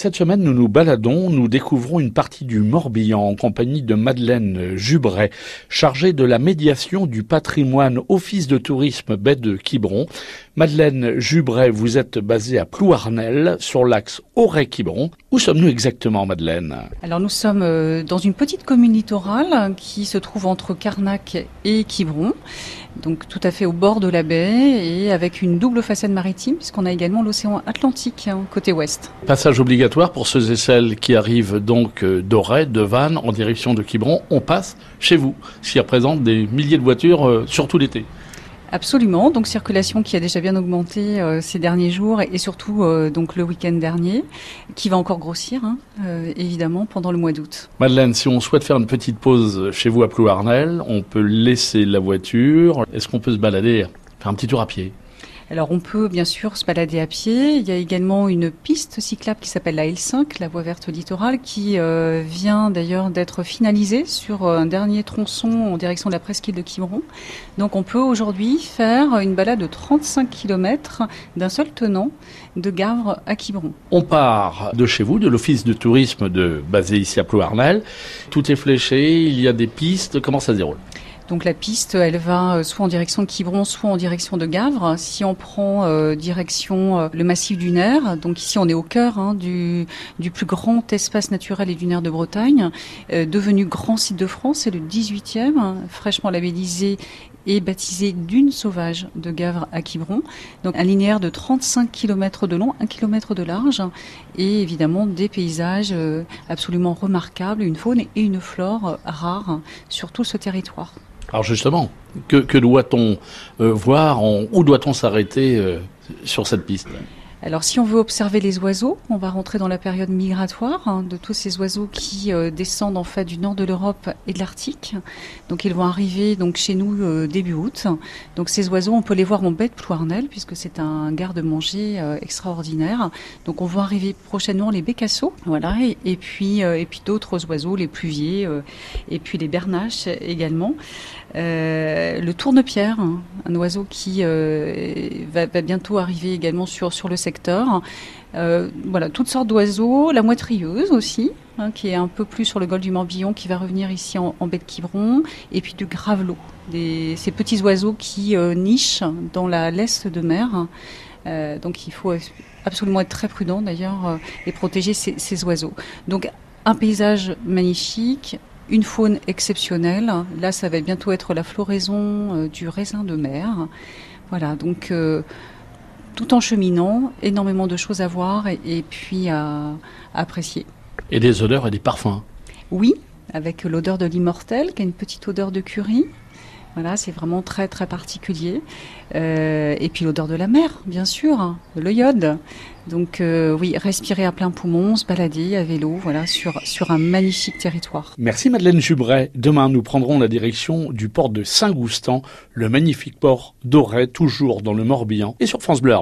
Cette semaine, nous nous baladons, nous découvrons une partie du Morbihan en compagnie de Madeleine Jubray, chargée de la médiation du patrimoine Office de tourisme baie de Quiberon. Madeleine Jubray, vous êtes basée à Plouarnel, sur l'axe Auray-Quiberon. Où sommes-nous exactement, Madeleine? Alors nous sommes euh, dans une petite commune littorale qui se trouve entre Carnac et Quiberon donc tout à fait au bord de la baie et avec une double façade maritime puisqu'on a également l'océan Atlantique hein, côté ouest. Passage obligatoire pour ceux et celles qui arrivent donc euh, d'Auray, de Vannes en direction de Quiberon. On passe chez vous, ce qui représente des milliers de voitures, euh, surtout l'été. Absolument, donc circulation qui a déjà bien augmenté euh, ces derniers jours et, surtout euh, donc le week-end dernier, qui va encore grossir hein, euh, évidemment pendant le mois d'août. Madeleine, si on souhaite faire une petite pause chez vous à Plouarnel, on peut laisser la voiture. Est-ce qu'on peut se balader, faire un petit tour à pied? Alors on peut bien sûr se balader à pied. Il y a également une piste cyclable qui s'appelle la L5, la voie verte littorale, qui euh, vient d'ailleurs d'être finalisée sur un dernier tronçon en direction de la presqu'île de Quiberon. Donc on peut aujourd'hui faire une balade de 35 km d'un seul tenant de Gavre à Quiberon. On part de chez vous, de l'office de tourisme de basé ici à Plouarnel. Tout est fléché, il y a des pistes. Comment ça se déroule? Donc la piste, elle va euh, soit en direction de Quiberon, soit en direction de Gavre. Si on prend euh, direction euh, le massif du Nerf, donc ici on est au cœur hein, du, plus grand espace naturel et dunaire de Bretagne, devenu grand site de France, c'est le 18e, fraîchement labellisé et baptisé Dune sauvage de Gavre à Quiberon. Donc un linéaire de 35 km de long, 1 km de large et évidemment des paysages absolument remarquables, une faune et une flore rares sur tout ce territoire. Alors justement, que, doit-on euh, voir Où doit-on s'arrêter euh, sur cette piste? Alors si on veut observer les oiseaux, on va rentrer dans la période migratoire hein, de tous ces oiseaux qui euh, descendent en fait du nord de l'Europe et de l'Arctique. Donc ils vont arriver donc chez nous euh, début août. Donc ces oiseaux, on peut les voir en baie de puisque c'est un garde-manger euh, extraordinaire. Donc on voit arriver prochainement les bécassos, voilà, et, puis et puis d'autres oiseaux, les pluviers, et puis les bernaches également. Le tournepierre, hein, un oiseau qui va, va, bientôt arriver également sur sur le secteur. Euh, voilà, toutes sortes d'oiseaux, la moitrieuse aussi, hein, qui est un peu plus sur le golfe du Morbihan, qui va revenir ici en, baie de Quiberon, et puis du gravelot, ces petits oiseaux qui euh, nichent dans la laisse de mer. Euh, donc il faut absolument être très prudent d'ailleurs et protéger ces, ces, oiseaux. Donc un paysage magnifique, une faune exceptionnelle. Là, ça va bientôt être la floraison du raisin de mer. Voilà, donc tout en cheminant, énormément de choses à voir et, puis à, apprécier. Et des odeurs et des parfums. Oui, avec l'odeur de l'immortel, qui a une petite odeur de curry. Voilà, c'est vraiment très très particulier. Euh, et puis l'odeur de la mer, bien sûr, hein, le iode. Donc euh, oui, respirer à plein poumon, se balader à vélo, voilà, sur, un magnifique territoire. Merci Madeleine Jubray. Demain, nous prendrons la direction du port de Saint-Goustan, le magnifique port d'Auray, toujours dans le Morbihan, et sur France Bleu.